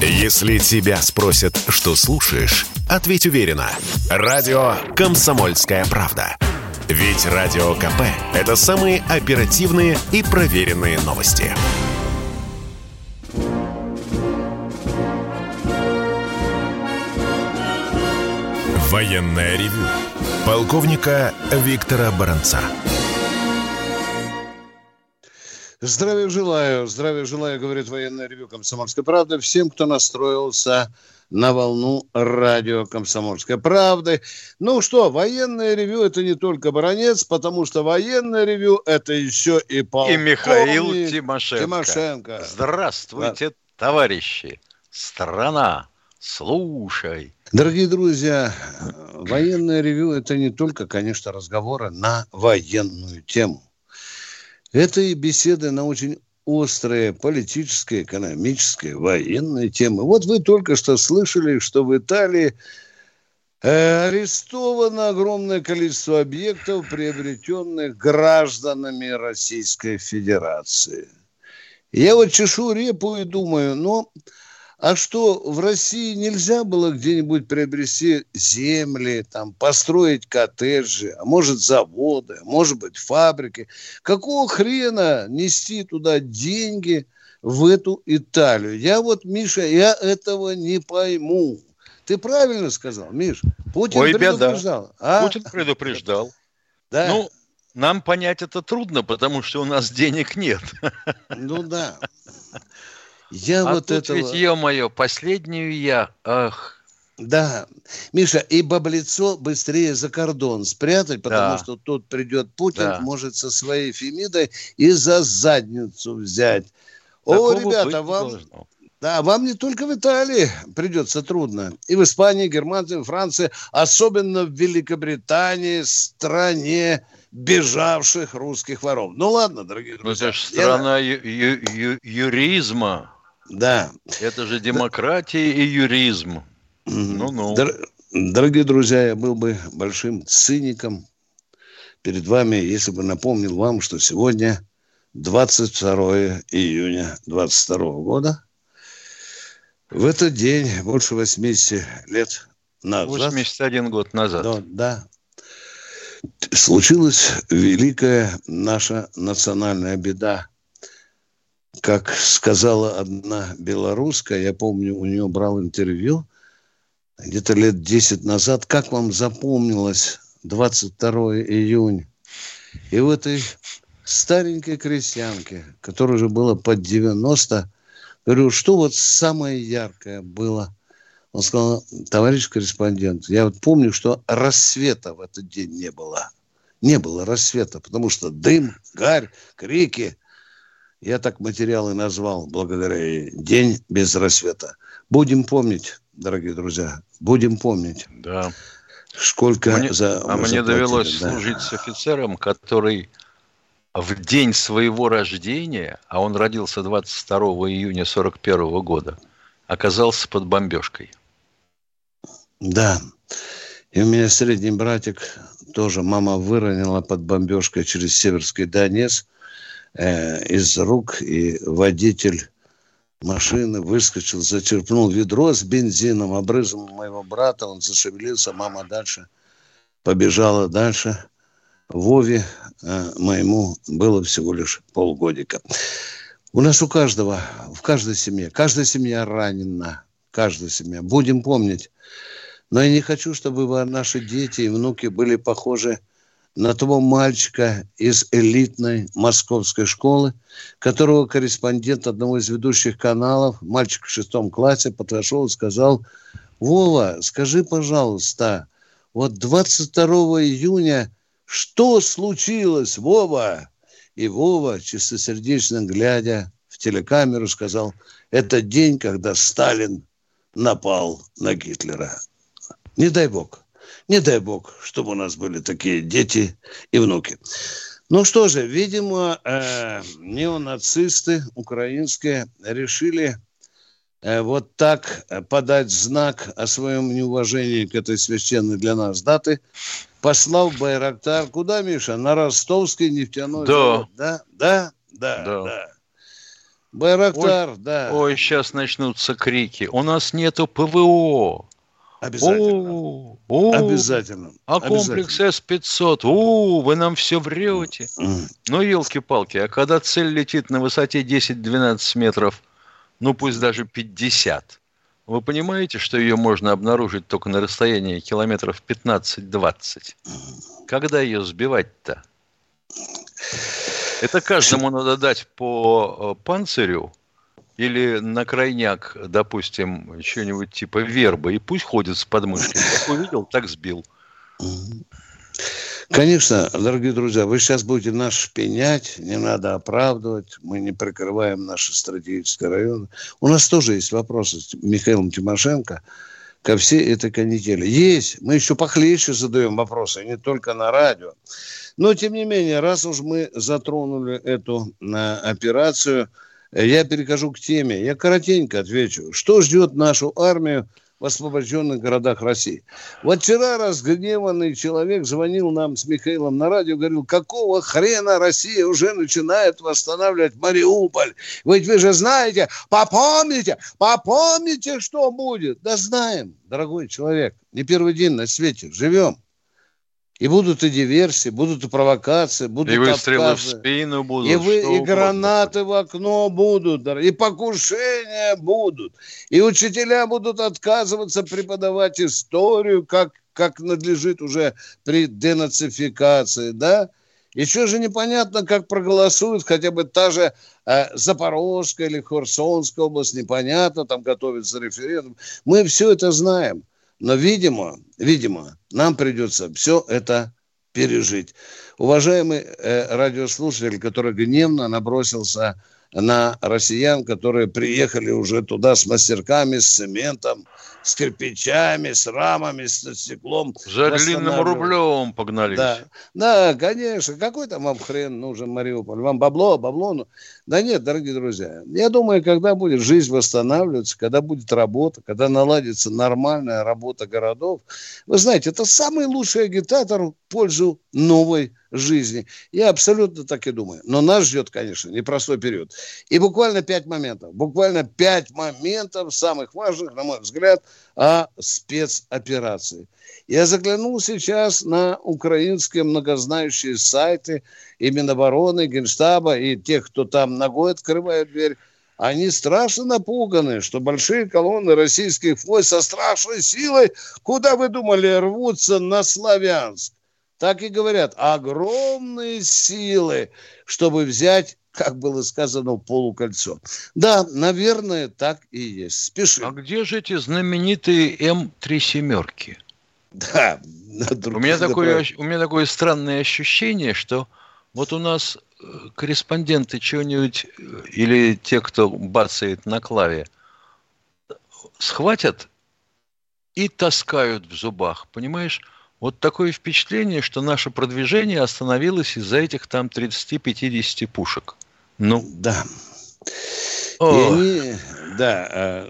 Если тебя спросят, что слушаешь, ответь уверенно. Радио «Комсомольская правда». Ведь Радио КП – это самые оперативные и проверенные новости. Военное ревю полковника Виктора Баранца. Здравия желаю, здравия желаю, говорит военное ревю «Комсомольской правды» всем, кто настроился на волну радио «Комсомольской правды». Ну что, военное ревю – это не только Баранец, потому что военное ревю – это еще и полковник И Михаил Тимошенко. Тимошенко. Здравствуйте, товарищи. Страна, слушай. Дорогие друзья, военное ревю – это не только, конечно, разговоры на военную тему. Это и беседы на очень острые политические, экономические, военные темы. Вот вы только что слышали, что в Италии э, арестовано огромное количество объектов, приобретенных гражданами Российской Федерации. Я вот чешу репу и думаю, ну, а что, в России нельзя было где-нибудь приобрести земли, там, построить коттеджи, а может заводы, а может быть фабрики? Какого хрена нести туда деньги в эту Италию? Я вот, Миша, я этого не пойму. Ты правильно сказал, Миш? Путин Ой, предупреждал. беда. А? Путин предупреждал. Да. Ну, нам понять это трудно, потому что у нас денег нет. Ну да. Я а вот тут этого... ведь, ё-моё, последнюю я, ах. Да, Миша, и баблицо быстрее за кордон спрятать, потому Да. что тут придет Путин, Да. может со своей Фемидой и за задницу взять. О, Такого быть ребята, вам, должно. да, вам не только в Италии придется трудно. И в Испании, Германии, Франции, особенно в Великобритании, стране бежавших русских воров. Ну ладно, дорогие Ну, друзья. это же я- страна ю- ю- ю- юризма. Да. Это же демократия и юризм. Ну-ну. Дор- Дорогие друзья, я был бы большим циником перед вами, если бы напомнил вам, что сегодня 22 июня 22 года. В этот день, больше 80 лет назад, 81 год назад. да, да, случилась великая наша национальная беда. Как сказала одна белорусская, я помню, у нее брал интервью где-то лет 10 назад, как вам запомнилось 22 июня? И в этой старенькой крестьянке, которой уже было под 90, говорю, что вот самое яркое было? Он сказал, товарищ корреспондент, я вот помню, что рассвета в этот день не было. Не было рассвета, потому что дым, гарь, крики. Я так материалы назвал благодаря ей. День без рассвета. Будем помнить, дорогие друзья, будем помнить, Да. сколько Мне- за... а мне заплатили, довелось да. служить с офицером, который в день своего рождения, а он родился 22 июня 41 года, оказался под бомбежкой. Да. И у меня средний братик тоже мама выронила под бомбежкой через Северский Донец э, из рук, и водитель машины выскочил, зачерпнул ведро с бензином, обрызал моего брата, он зашевелился, мама дальше побежала дальше. Вове э, моему было всего лишь полгодика. У нас у каждого, в каждой семье, каждая семья ранена, каждая семья. Будем помнить. Но я не хочу, чтобы наши дети и внуки были похожи того мальчика из элитной московской школы, которого корреспондент одного из ведущих каналов, мальчик в шестом классе, подошел и сказал, Вова, скажи, пожалуйста, вот 22 июня что случилось, Вова? И Вова, чистосердечно глядя в телекамеру, сказал, это день, когда Сталин напал на Гитлера. Не дай бог, не дай бог, чтобы у нас были такие дети и внуки. Ну что же, видимо, э, неонацисты украинские решили э, вот так подать знак о своем неуважении к этой священной для нас даты, послав Байрактар куда, Миша? На ростовский нефтяной Да. завод. Да, да, да, Да. да. Байрактар, ой, да. Ой, сейчас начнутся крики. У нас нету ПВО. Обязательно. О, о, Обязательно. А комплекс С-500, о, вы нам все врете. Ну, елки-палки, а когда цель летит на высоте 10-12 метров, ну пусть даже 50, вы понимаете, что ее можно обнаружить только на расстоянии километров 15-20? Когда ее сбивать-то? Это каждому надо дать по э, панцирю или на крайняк, допустим, что-нибудь типа верба, и пусть ходит с подмышкой. Как увидел, так сбил. Конечно, дорогие друзья, вы сейчас будете нас шпинять, не надо оправдывать, мы не прикрываем наши стратегические районы. У нас тоже есть вопросы с Михаилом Тимошенко ко всей этой канители. Есть, мы еще похлеще задаем вопросы, не только на радио. Но, тем не менее, раз уж мы затронули эту на, операцию, я перехожу к теме. Я коротенько отвечу. Что ждет нашу армию в освобожденных городах России. Вот вчера разгневанный человек звонил нам с Михаилом на радио, говорил, какого хрена Россия уже начинает восстанавливать Мариуполь? Ведь вы же знаете, попомните, попомните, что будет. Да знаем, дорогой человек, не первый день на свете, живем. И будут и диверсии, будут и провокации, будут и выстрелы отказы, в спину будут. И, вы, и гранаты в окно будут, и покушения будут. И учителя будут отказываться преподавать историю, как, как надлежит уже при денацификации, да? Еще же непонятно, как проголосует хотя бы та же э, Запорожская или Херсонская область, непонятно, там готовится референдум. Мы все это знаем. Но, видимо, видимо, нам придется все это пережить. Уважаемый э, радиослушатель, который гневно набросился на россиян, которые приехали уже туда с мастерками, с цементом, с кирпичами, с рамами, с стеклом. За длинным рублем погнались. Да, да, конечно. Какой там вам хрен нужен Мариуполь? Вам бабло, бабло? Да нет, дорогие друзья. Я думаю, когда будет жизнь восстанавливаться, когда будет работа, когда наладится нормальная работа городов, вы знаете, это самый лучший агитатор в пользу новой жизни. Я абсолютно так и думаю. Но нас ждет, конечно, непростой период. И буквально пять моментов. Буквально пять моментов, самых важных, на мой взгляд, о спецоперации. Я заглянул сейчас на украинские многознающие сайты и Минобороны, Генштаба, и тех, кто там ногой открывает дверь. Они страшно напуганы, что большие колонны российских войск со страшной силой, куда вы думали, рвутся на Славянск так и говорят, огромные силы, чтобы взять как было сказано, полукольцо. Да, наверное, так и есть. Спешим. А где же эти знаменитые М3 семерки? Да. У меня, такое, у меня такое странное ощущение, что вот у нас э, корреспонденты чего-нибудь э, или те, кто бацает на клаве, схватят и таскают в зубах, понимаешь? Вот такое впечатление, что наше продвижение остановилось из-за этих там 30-50 пушек. Ну, да. они, да, а,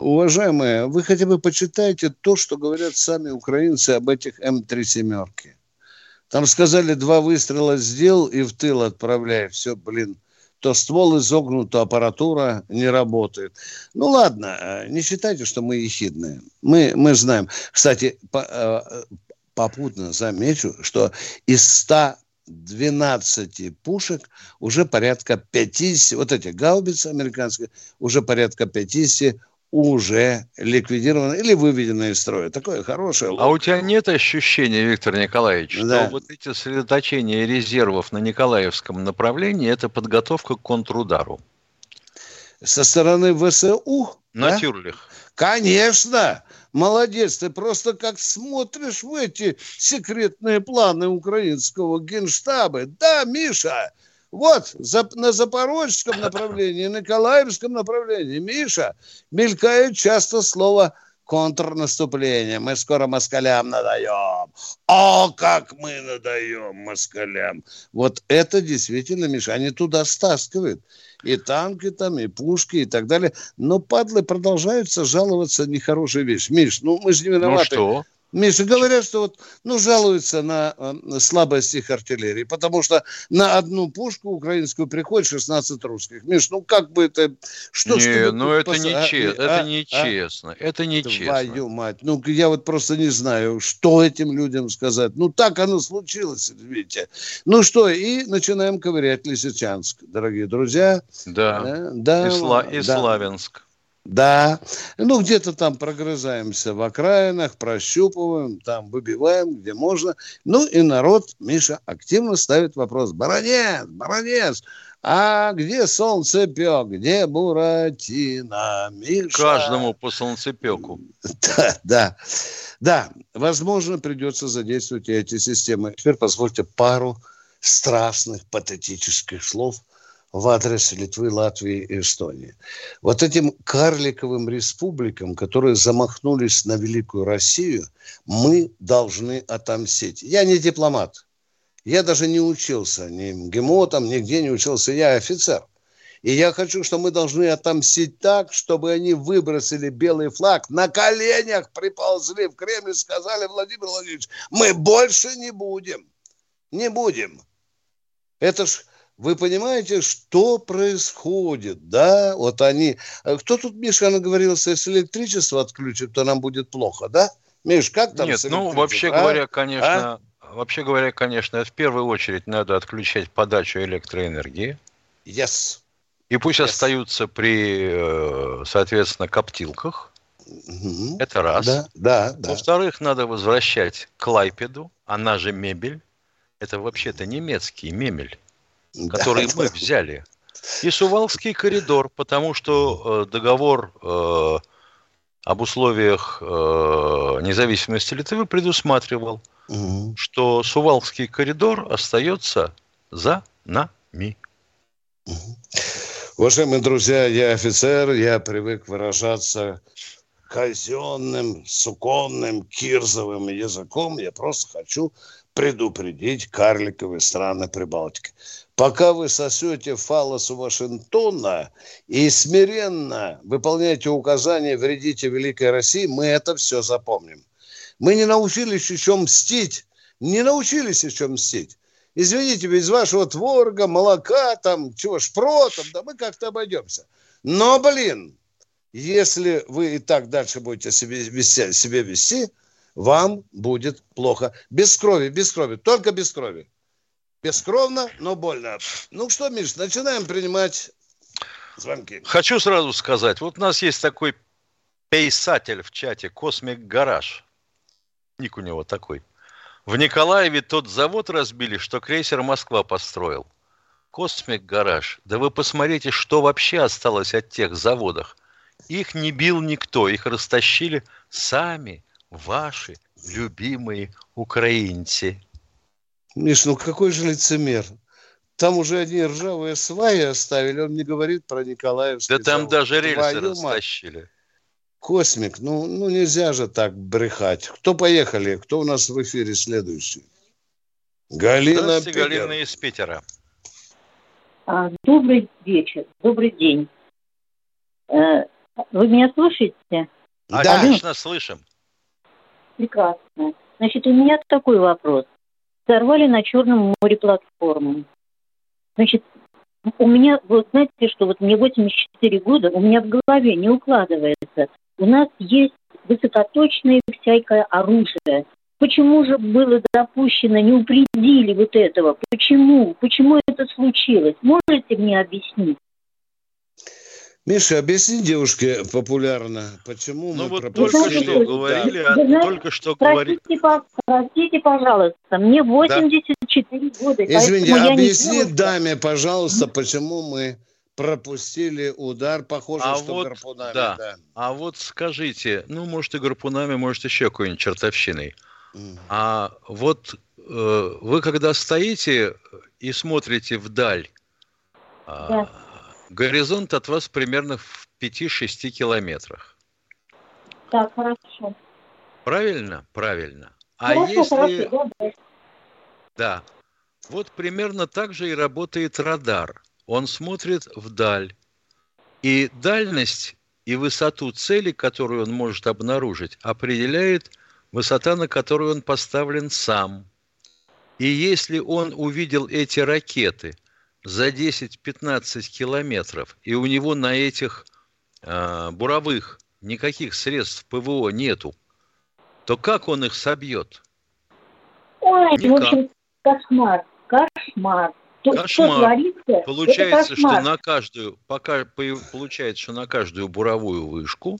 уважаемые, вы хотя бы почитайте то, что говорят сами украинцы об этих М3 семерки. Там сказали, два выстрела сделал и в тыл отправляй. Все, блин, то ствол изогнут, то аппаратура не работает. Ну ладно, а, не считайте, что мы ехидные. Мы, мы знаем. Кстати, по, а, попутно замечу, что из 112 пушек уже порядка 50, вот эти гаубицы американские, уже порядка 50 уже ликвидированы или выведены из строя. Такое хорошее. А у тебя нет ощущения, Виктор Николаевич, да. что вот эти сосредоточения резервов на Николаевском направлении – это подготовка к контрудару? Со стороны ВСУ? Натюрлих. Да? Конечно. Молодец, ты просто как смотришь в эти секретные планы украинского генштаба. Да, Миша, вот за, на запорожском направлении, на Николаевском направлении, Миша, мелькает часто слово контрнаступление. Мы скоро москалям надаем. О, как мы надаем москалям. Вот это действительно, Миша, они туда стаскивают и танки там, и пушки, и так далее. Но падлы продолжаются жаловаться нехорошие вещи. Миш, ну мы же не ну виноваты. Ну что? Миша, говорят, что вот, ну, жалуются на э, слабость их артиллерии, потому что на одну пушку украинскую приходит 16 русских. Миш, ну как бы это... Что, не, ну это, пос... не а, че... а, это нечестно, а? это нечестно. Твою мать, ну я вот просто не знаю, что этим людям сказать. Ну так оно случилось, видите. Ну что, и начинаем ковырять Лисичанск, дорогие друзья. Да, э, да, и, Сла... и да. Славянск. Да, ну где-то там прогрызаемся в окраинах, прощупываем, там выбиваем, где можно. Ну и народ, Миша, активно ставит вопрос. Баронец, баронец, а где солнцепек, где Буратино, Миша? Каждому по солнцепеку. Да, да, да, возможно, придется задействовать эти системы. Теперь позвольте пару страстных, патетических слов – в адрес Литвы, Латвии и Эстонии. Вот этим карликовым республикам, которые замахнулись на Великую Россию, мы должны отомстить. Я не дипломат. Я даже не учился ни МГИМО, нигде не учился. Я офицер. И я хочу, что мы должны отомстить так, чтобы они выбросили белый флаг, на коленях приползли в Кремль, сказали, Владимир Владимирович, мы больше не будем. Не будем. Это ж вы понимаете, что происходит, да? Вот они... Э, кто тут, Миша, наговорился, если электричество отключат, то нам будет плохо, да? Миш, как там Нет, ну, вообще а? говоря, конечно... А? Вообще говоря, конечно, в первую очередь надо отключать подачу электроэнергии. Yes. И пусть yes. остаются при, э, соответственно, коптилках. Угу. Это раз. Да, да, да. Во-вторых, надо возвращать Клайпеду, она же мебель. Это вообще-то немецкий мебель который мы взяли. И Сувалский коридор, потому что э, договор э, об условиях э, независимости Литвы предусматривал, угу. что Сувалский коридор остается за нами. Угу. Уважаемые друзья, я офицер, я привык выражаться казенным, суконным, кирзовым языком. Я просто хочу предупредить карликовые страны Прибалтики. Пока вы сосете фалос Вашингтона и смиренно выполняете указания «вредите Великой России», мы это все запомним. Мы не научились еще мстить, не научились еще мстить. Извините, без вашего творога, молока, там, чего, шпротом, да мы как-то обойдемся. Но, блин, если вы и так дальше будете себе себе вести, вам будет плохо. Без крови, без крови, только без крови. Бескровно, но больно. Ну что, Миш, начинаем принимать звонки. Хочу сразу сказать, вот у нас есть такой писатель в чате, Cosmic Garage. Ник у него такой. В Николаеве тот завод разбили, что крейсер Москва построил. Cosmic Garage. Да вы посмотрите, что вообще осталось от тех заводов. Их не бил никто, их растащили сами ваши любимые украинцы. Миш, ну какой же лицемер? Там уже одни ржавые сваи оставили, он не говорит про Николаевский Да там завод. даже рельсы Твою растащили. Мать. Космик, ну, ну нельзя же так брехать. Кто поехали? Кто у нас в эфире следующий? Галина Питер. Галина из Питера. А, добрый вечер, добрый день. Э, вы меня слышите? Да, конечно, слышим. Прекрасно. Значит, у меня такой вопрос взорвали на Черном море платформу. Значит, у меня, вот знаете, что вот мне 84 года, у меня в голове не укладывается. У нас есть высокоточное всякое оружие. Почему же было допущено, не упредили вот этого? Почему? Почему это случилось? Можете мне объяснить? Миша, объясни девушке популярно, почему ну, мы вот только что говорили, а знаете, только что говорили. Простите, пожалуйста, мне 84 да. года. Извини, объясни даме, пожалуйста, почему мы пропустили удар, похоже, а что вот, гарпунами. Да. да. А вот скажите, ну, может, и гарпунами, может, еще какой-нибудь чертовщиной. Mm. А вот э, вы когда стоите и смотрите вдаль, а, да. Горизонт от вас примерно в 5-6 километрах. Так, хорошо. Правильно? Правильно. А хорошо, если... Хорошо, да. да. Вот примерно так же и работает радар. Он смотрит вдаль. И дальность и высоту цели, которую он может обнаружить, определяет высота, на которую он поставлен сам. И если он увидел эти ракеты за 10-15 километров, и у него на этих э, буровых никаких средств ПВО нету, то как он их собьет? Ой, Никак. в общем, кошмар, кошмар. Кошмар. Получается, что на каждую, пока получается, что на каждую буровую вышку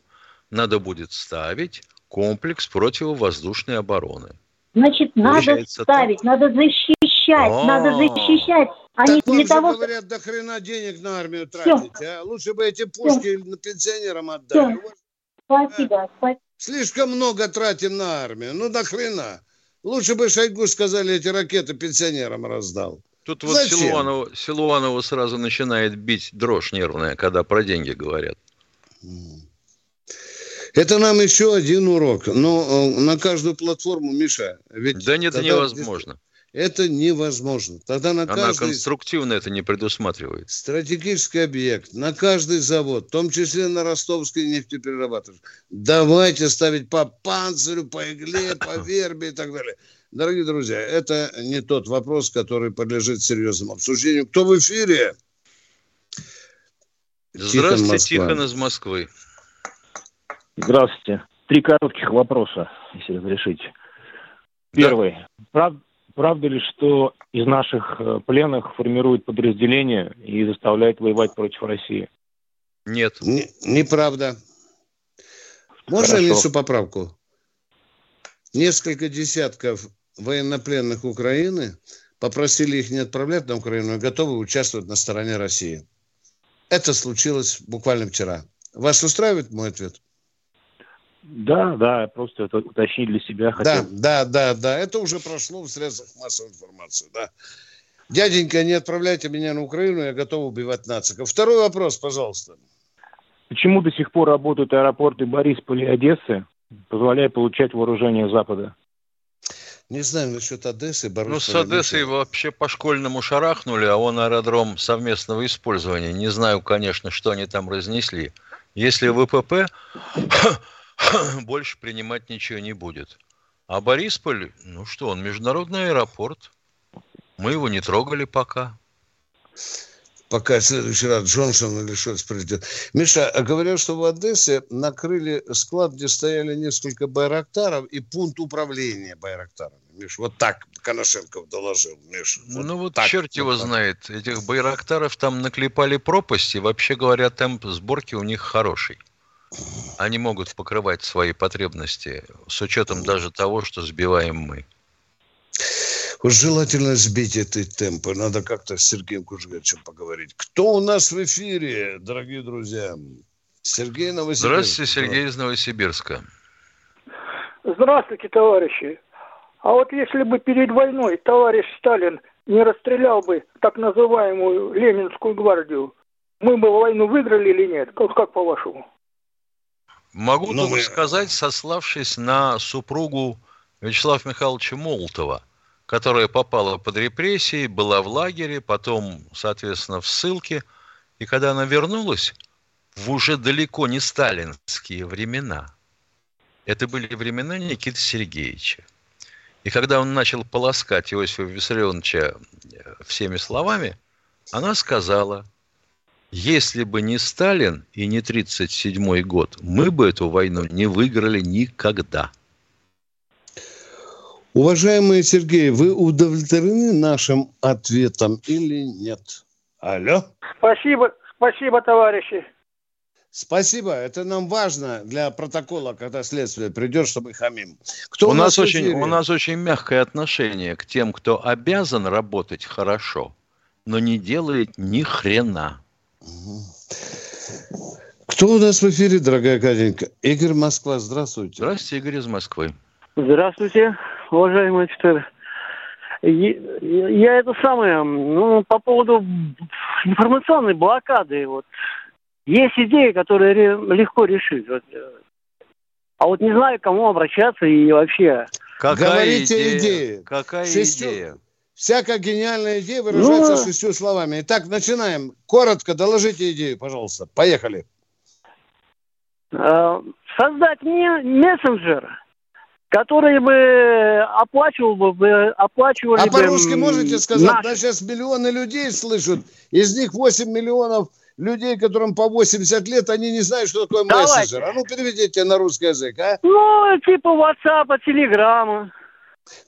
надо будет ставить комплекс противовоздушной обороны. Значит, надо ставить, так? надо защищать, А-а-а. надо защищать. Они так для того, говорят, до хрена денег на армию тратить, а? Лучше бы эти пушки Все. пенсионерам отдали. Все. Спасибо, спасибо. Слишком много тратим на армию. Ну, до хрена. Лучше бы Шойгу сказали, эти ракеты пенсионерам раздал. Тут вот Силуанову, Силуанову сразу начинает бить дрожь нервная, когда про деньги говорят. Это нам еще один урок. Но э, на каждую платформу, Миша, ведь... Да нет, это невозможно. Это невозможно. Тогда на каждый... Она конструктивно это не предусматривает. Стратегический объект, на каждый завод, в том числе на ростовской нефтеперерабатывающей. Давайте ставить по панцирю, по игле, по вербе и так далее. Дорогие друзья, это не тот вопрос, который подлежит серьезному обсуждению. Кто в эфире? Здравствуйте, Тихон из Москвы. Здравствуйте. Три коротких вопроса, если разрешите. Первый. Да. Прав, правда ли, что из наших э, пленных формируют подразделения и заставляют воевать против России? Нет. Не, неправда. Можно Хорошо. внесу поправку? Несколько десятков военнопленных Украины попросили их не отправлять на Украину, а готовы участвовать на стороне России. Это случилось буквально вчера. Вас устраивает мой ответ? Да, да, просто это уточнить для себя хотел. Да, да, да, да. Это уже прошло в средствах массовой информации, да. Дяденька, не отправляйте меня на Украину, я готов убивать нациков. Второй вопрос, пожалуйста. Почему до сих пор работают аэропорты Борисполя и Одессы, позволяя получать вооружение Запада? Не знаю насчет Одессы. Борисполя, ну, с Одессой вообще по-школьному шарахнули, а он аэродром совместного использования. Не знаю, конечно, что они там разнесли. Если ВПП, больше принимать ничего не будет. А Борисполь, ну что, он международный аэропорт. Мы его не трогали пока. Пока в следующий раз Джонсон или Шольц придет. Миша, а говорят, что в Одессе накрыли склад, где стояли несколько байрактаров и пункт управления байрактарами. Миш, вот так Коношенков доложил, Миш. Вот ну вот так, черт вот его так. знает. Этих байрактаров там наклепали пропасти. Вообще говоря, темп сборки у них хороший они могут покрывать свои потребности с учетом даже того, что сбиваем мы. Вот желательно сбить эти темпы. Надо как-то с Сергеем Кужгачем поговорить. Кто у нас в эфире, дорогие друзья? Сергей Новосибирск. Здравствуйте, Сергей из Новосибирска. Здравствуйте, товарищи. А вот если бы перед войной товарищ Сталин не расстрелял бы так называемую Ленинскую гвардию, мы бы войну выиграли или нет? Как, как по-вашему? Могу Но ну, только мы... сказать, сославшись на супругу Вячеслава Михайловича Молотова, которая попала под репрессии, была в лагере, потом, соответственно, в ссылке. И когда она вернулась в уже далеко не сталинские времена, это были времена Никиты Сергеевича. И когда он начал полоскать Иосифа Виссарионовича э, всеми словами, она сказала, если бы не Сталин и не 1937 год, мы бы эту войну не выиграли никогда. Уважаемый Сергей, вы удовлетворены нашим ответом или нет? Алло? Спасибо, спасибо, товарищи. Спасибо, это нам важно для протокола, когда следствие придет, чтобы хамим. Кто у, у нас очень, у нас очень мягкое отношение к тем, кто обязан работать хорошо, но не делает ни хрена. Кто у нас в эфире, дорогая Катенька? Игорь Москва, здравствуйте. Здравствуйте, Игорь из Москвы. Здравствуйте, уважаемый офицер. Я это самое, ну, по поводу информационной блокады, вот, есть идеи, которые легко решить. Вот. А вот не знаю, к кому обращаться и вообще. Какая Говорите идея? идеи. Какая Шестю... идея? Всякая гениальная идея выражается ну, шестью словами. Итак, начинаем. Коротко доложите идею, пожалуйста. Поехали. Э, создать мессенджер, которые бы оплачивал бы, оплачивали а бы... А по-русски можете сказать? Наш... Нас сейчас миллионы людей слышат, из них 8 миллионов людей, которым по 80 лет, они не знают, что такое Давайте. мессенджер. А ну переведите на русский язык, а? Ну, типа WhatsApp, Телеграма.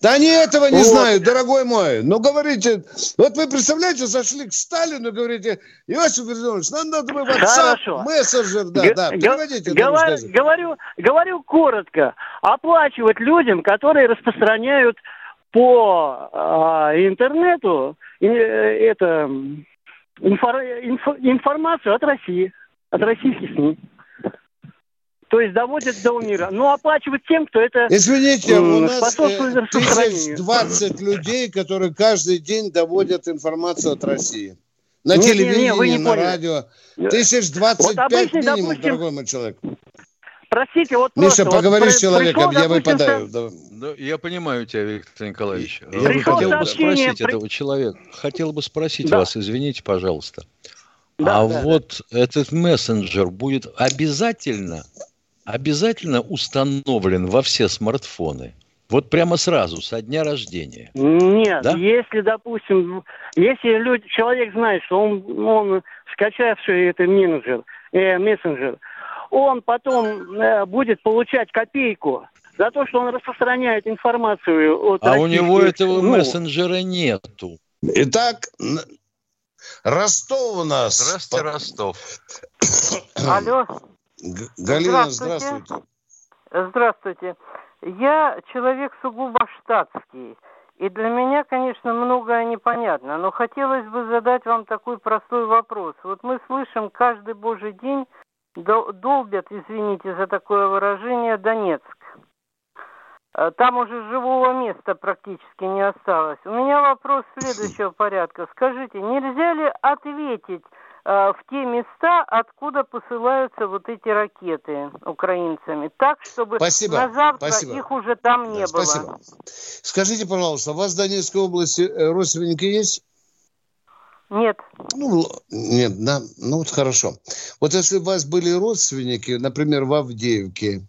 Да они этого не вот. знают, дорогой мой. Ну, говорите, вот вы представляете, зашли к Сталину, говорите, Иосиф Виссарионович, нам надо бы WhatsApp, Хорошо. мессенджер, да, Г- да, переводите. Говор- говорю, говорю коротко, оплачивать людям, которые распространяют по э, интернету э, это, инфор- инфо- информацию от России, от российских СМИ. То есть доводят до мира. Но оплачивать тем, кто это Извините, у нас э, 20 людей, которые каждый день доводят информацию от России. На нет, телевидении, нет, нет, на поняли. радио. Тысяч двадцать пять минимум, допустим, дорогой мой человек. Простите, вот Миша, просто, поговори вот с человеком, пришло, я выпадаю. Да, ну, я понимаю тебя, Виктор Николаевич. Я бы хотел бы спросить при... этого человека. Хотел бы спросить да. вас, извините, пожалуйста. Да, а да, вот да. этот мессенджер будет обязательно обязательно установлен во все смартфоны? Вот прямо сразу, со дня рождения. Нет, да? если, допустим, если люди, человек знает, что он, он скачавший это менеджер, э, мессенджер, он потом э, будет получать копейку за то, что он распространяет информацию от А у него этого ну, мессенджера нету. Итак, Ростов у нас. Здравствуйте, Ростов. Алло. Галина, здравствуйте. здравствуйте. Здравствуйте. Я человек сугубо штатский. И для меня, конечно, многое непонятно. Но хотелось бы задать вам такой простой вопрос. Вот мы слышим каждый божий день долбят, извините за такое выражение, Донецк. Э, там уже живого места практически не осталось. У меня вопрос следующего порядка. Скажите, нельзя ли ответить в те места, откуда посылаются вот эти ракеты украинцами, так, чтобы спасибо, на завтра спасибо. их уже там не да, было. Спасибо. Скажите, пожалуйста, у вас в Донецкой области э, родственники есть? Нет. Ну, нет, да, ну вот хорошо. Вот если у вас были родственники, например, в Авдеевке,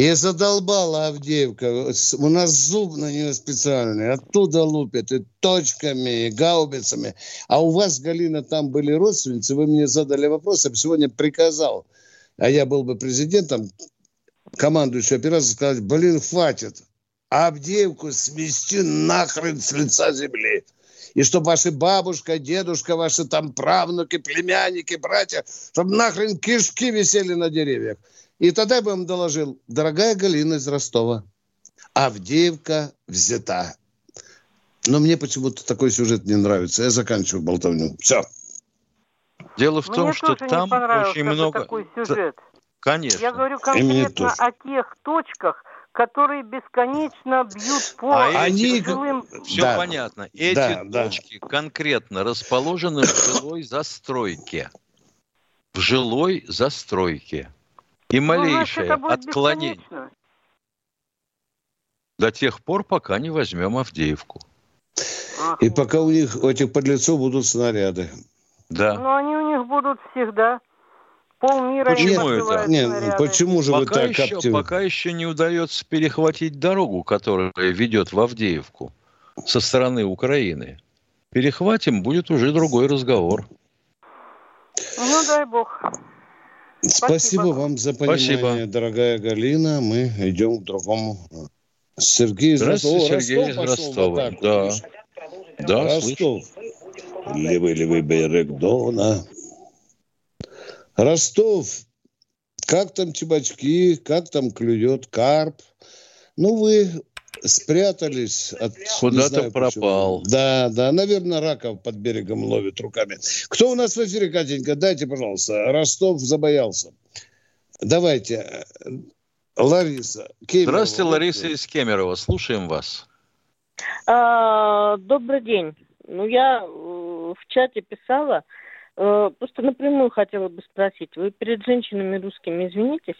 и задолбала Авдеевка. У нас зуб на нее специальный. Оттуда лупят и точками, и гаубицами. А у вас, Галина, там были родственницы. Вы мне задали вопрос, я бы сегодня приказал, а я был бы президентом, командующий операцией, сказать, блин, хватит. Авдеевку смести нахрен с лица земли. И чтобы ваши бабушка, дедушка, ваши там правнуки, племянники, братья, чтобы нахрен кишки висели на деревьях. И тогда я бы вам доложил, дорогая Галина из Ростова, Авдеевка взята. Но мне почему-то такой сюжет не нравится. Я заканчиваю болтовню. Все. Дело в мне том, что там очень много... такой сюжет. Конечно. Я говорю конкретно о тех точках, которые бесконечно бьют по а они... жилым... Все да. понятно. Эти да, точки да. конкретно расположены в жилой застройке. В жилой застройке. И ну, малейшее отклонение до тех пор, пока не возьмем Авдеевку. И пока у них, у этих подлецов будут снаряды. Да. Но они у них будут всегда. Полмира почему это? Нет, почему же пока вы так еще, оптим... Пока еще не удается перехватить дорогу, которая ведет в Авдеевку со стороны Украины. Перехватим, будет уже другой разговор. Ну, дай бог. Спасибо, Спасибо вам за понимание, Спасибо. дорогая Галина. Мы идем к другому. Сергей из Ростова. Сергей из Ростова. Да. Да, Ростов. Левый, левый берег Дона. Ростов. Как там чебачки, как там клюет карп? Ну, вы спрятались. От, Куда-то пропал. Почему. Да, да, наверное, раков под берегом ловит руками. Кто у нас в эфире, Катенька? Дайте, пожалуйста. Ростов забоялся. Давайте. Лариса. Кемерово. Здравствуйте, Лариса из Кемерово. Слушаем вас. А, добрый день. Ну, я э, в чате писала, э, просто напрямую хотела бы спросить. Вы перед женщинами русскими извинитесь?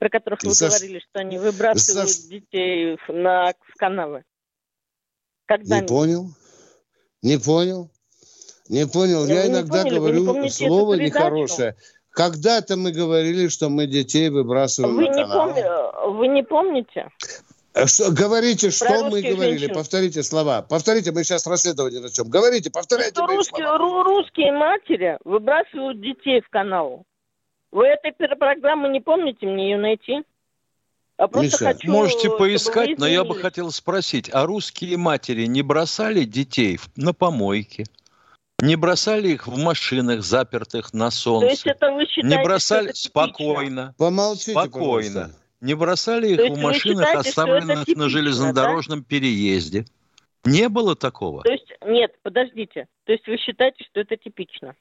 Про которых вы Саш... говорили, что они выбрасывают Саш... детей на, в канавы. Когда не понял. Не понял. Не понял. Я, Я иногда не говорю слово нехорошее. Когда-то мы говорили, что мы детей выбрасываем вы на не канал. Пом... Вы не помните? А Что, говорите, Про что мы говорили. женщин. Повторите слова. Повторите, мы сейчас расследование начнем. Говорите, повторяйте Что русские, русские матери выбрасывают детей в канал. Вы этой программы не помните? Мне ее найти? А просто Миша, хочу, Можете поискать, но я бы хотел спросить, а русские матери не бросали детей на помойке? Не бросали их в машинах, запертых на То есть солнце? это вы считаете, Не бросали что это типично? спокойно. Помолчите, Спокойно. пожалуйста. Не бросали их в машинах, считаете, оставленных типично, на железнодорожном переезде. Не было такого. То есть, нет, подождите. То есть вы считаете, что это типично?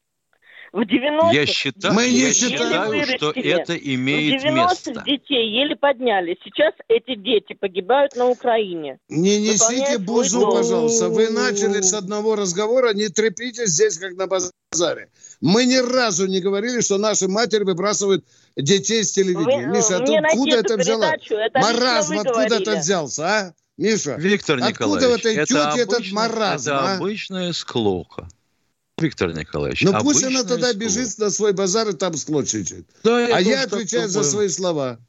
В 90 Я считаю, Мы не я считаем. считаю, что это в имеет 90-х место. детей еле подняли. Сейчас эти дети погибают на Украине. Не несите бузу, пожалуйста. Вы начали с одного разговора, не трепите здесь, как на базаре. Мы ни разу не говорили, что наши матери выбрасывают детей с телевидения. Вы, Миша, э, откуда это взяла? передачу, это Маразм откуда это взялся, а? Миша, Виктор Откуда Николаевич, в этой это, тете этот обычный- маразм, это а? обычная склока. Виктор Николаевич, ну пусть она тогда склока. бежит на свой базар и там склочит. Да, А тоже я отвечаю за свои слова.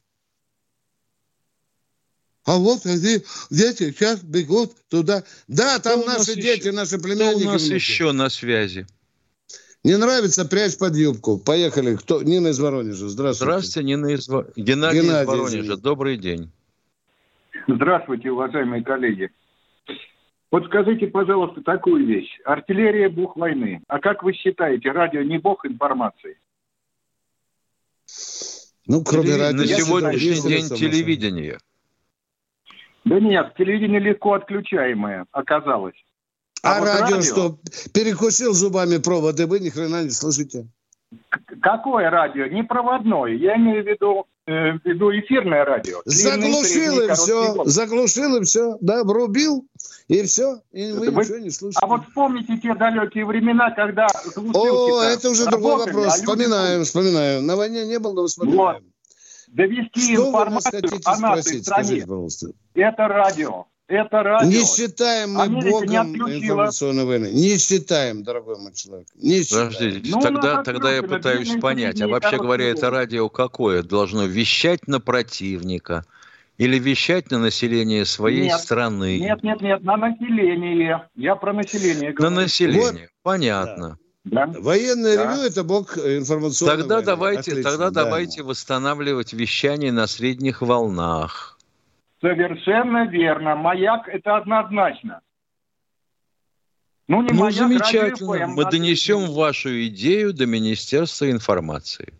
А вот они, дети сейчас бегут туда. Да, там Кто наши еще? дети, наши Кто племянники. у нас внуки. еще на связи? Не нравится, прячь под юбку. Поехали. Кто? Нина из Воронежа. Здравствуйте. Здравствуйте, Нина из Геннадий, Геннадий, из Воронежа. извините. Добрый день. Здравствуйте, уважаемые коллеги. Вот скажите, пожалуйста, такую вещь. Артиллерия – бог войны. А как вы считаете, радио не бог информации? Ну, кроме радио. На сегодняшний считаю, день телевидение. Да нет, телевидение легко отключаемое оказалось. А, вот радио, что? Перекусил зубами проводы, вы ни хрена не слышите. Какое радио? Не проводное. Я имею в виду, э, в виду эфирное радио. Заглушил средние, и все. волны. Заглушил и все. Да, врубил и все. И вы вы- ничего не слышите. А вот вспомните те далекие времена, когда О, это уже другой вопрос. а люди Вспоминаем, вспоминаем. На войне не был, но вспоминаем. Довести Что информацию о нашей спросить? стране. Скажите, пожалуйста. Это радио. Это радио. Не считаем мы Америка не богом отключила. информационной войны. Не считаем, дорогой мой человек. Не считаем. Подождите, Ну, тогда, тогда я пытаюсь понять, а вообще говоря, это радио какое? Должно вещать на противника или вещать на население своей Нет, страны? Нет, нет, нет, на население. Я про население На говорю. население. Понятно. Да. Военное Да. ревю – это бог информационной Тогда войны. давайте, Отлично, тогда да. давайте восстанавливать вещание на средних волнах. Совершенно верно. Маяк это однозначно. Ну, не Ну, маяк, радио замечательно. FM. Мы донесем вашу идею до Министерства информации.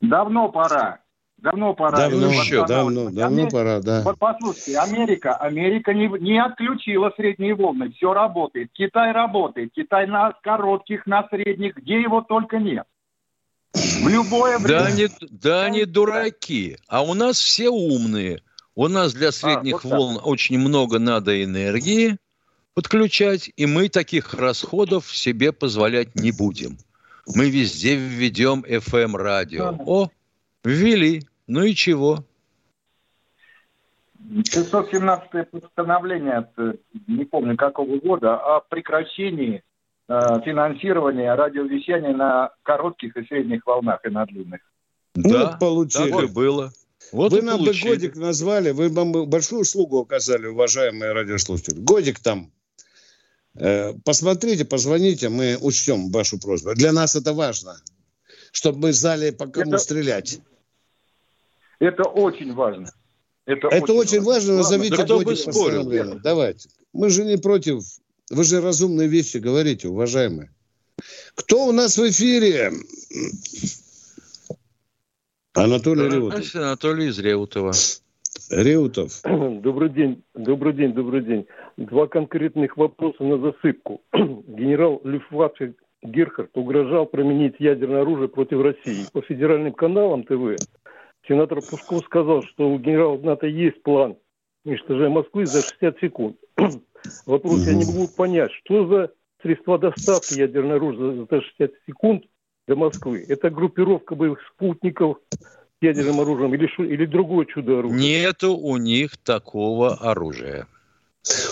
Давно пора. Давно пора. Давно, еще, давно, давно Амери- пора, да. Вот послушайте, Америка, Америка не, не отключила средние волны, все работает. Китай работает, Китай на коротких, на средних, где его только нет. В любое время. Да они, да они дураки. А у нас все умные. У нас для средних вот так. волн очень много надо энергии подключать, и мы таких расходов себе позволять не будем. Мы везде введем FM-радио. О, ввели. Ну и чего? 617 постановление, от, э, не помню какого года, о прекращении э, финансирования радиовещания на коротких и средних волнах и на длинных. Ну, да, вот получили. так и было. Вот вы нам бы получили. годик назвали, вы нам бы большую услугу оказали, уважаемые радиослушатели. Годик там. Э, посмотрите, позвоните, мы учтем вашу просьбу. Для нас это важно, чтобы мы знали, по кому Это- стрелять. Это очень важно. Это, Это очень важно, Ладно, назовите да бы годик постановления. Давайте. Мы же не против. Вы же разумные вещи говорите, уважаемые. Кто у нас в эфире? Анатолий Реутов. Здравствуйте, Анатолий из Реутова. Реутов. Добрый день, добрый день, добрый день. Два конкретных вопроса на засыпку. Генерал Люфтваффе Герхард угрожал применить ядерное оружие против России. По федеральным каналам ТВ сенатор Пусков сказал, что у генерала НАТО есть план уничтожения Москвы за 60 секунд. Вопрос я не могу понять, что за средства доставки ядерного оружия за 60 секунд до Москвы? Это группировка боевых спутников с ядерным оружием или, или другое чудо-оружие? Нету у них такого оружия.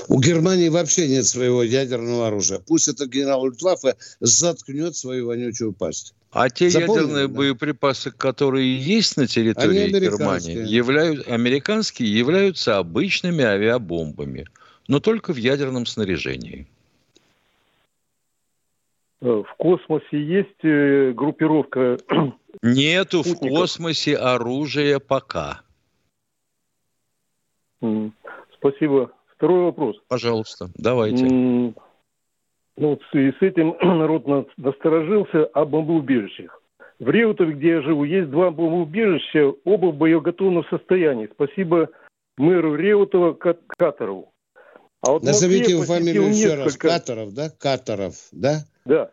У Германии вообще нет своего ядерного оружия. Пусть этот генерал Люфтваффе заткнет свою вонючую пасть. А те Запомнили, ядерные да? боеприпасы, которые есть на территории Германии, являют, американские, являются обычными авиабомбами, но только в ядерном снаряжении. Э, в космосе есть э, группировка? Нету в космосе оружия пока. Спасибо. Второй вопрос. Пожалуйста, давайте. Ну, вот и с этим народ насторожился о бомбоубежищах. В Реутове, где я живу, есть два бомбоубежища, оба в боеготовном состоянии. Спасибо мэру Реутова Катарову. А вот Назовите его фамилию еще несколько... раз. Катаров, да? Катаров, да? Да.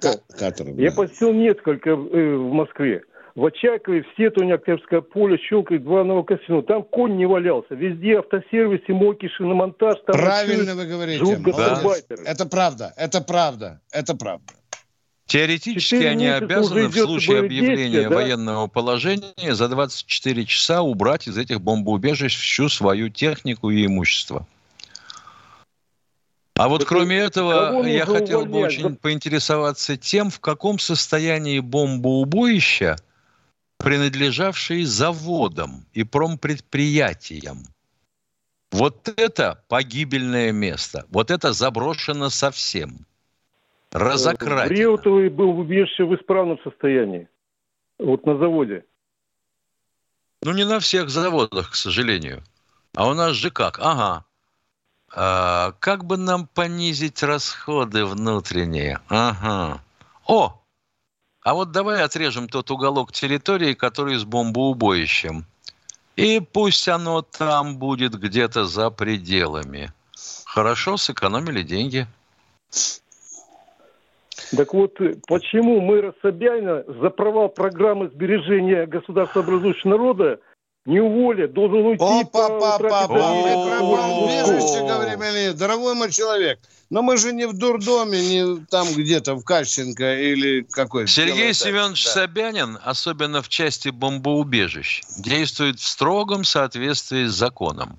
К- Катаров, Я посетил несколько э, в Москве в Очакове, в Сетуне, Октябрьское поле, щелкает два нового кассино. Там конь не валялся. Везде автосервисы, мойки, шиномонтаж. Там Правильно вы говорите. Да. Это правда, это правда, это правда. Теоретически они обязаны в случае объявления действия, да? военного положения за 24 часа убрать из этих бомбоубежищ всю свою технику и имущество. А вот кроме этого, я хотел бы очень поинтересоваться тем, в каком состоянии бомбоубоища – принадлежавшие заводам и промпредприятиям. Вот это погибельное место. Вот это заброшено совсем. Разократено. Реутовый был в убежище в исправном состоянии. Вот на заводе. Ну, не на всех заводах, к сожалению. А у нас же как? Ага. А, как бы нам понизить расходы внутренние? Ага. О, а вот давай отрежем тот уголок территории, который с бомбоубоищем. И пусть оно там будет где-то за пределами. Хорошо, сэкономили деньги. Так вот, почему мэра Собянина за провал программы сбережения государства образующего народа не уволят, должен уйти Опа, по папа, папа, убежище, говорим, или дорогой мой человек, но мы же не в дурдоме, не там где-то в Кащенко или какой-то. Сергей дело, Семенович да. Собянин, особенно в части бомбоубежищ, действует в строгом соответствии с законом.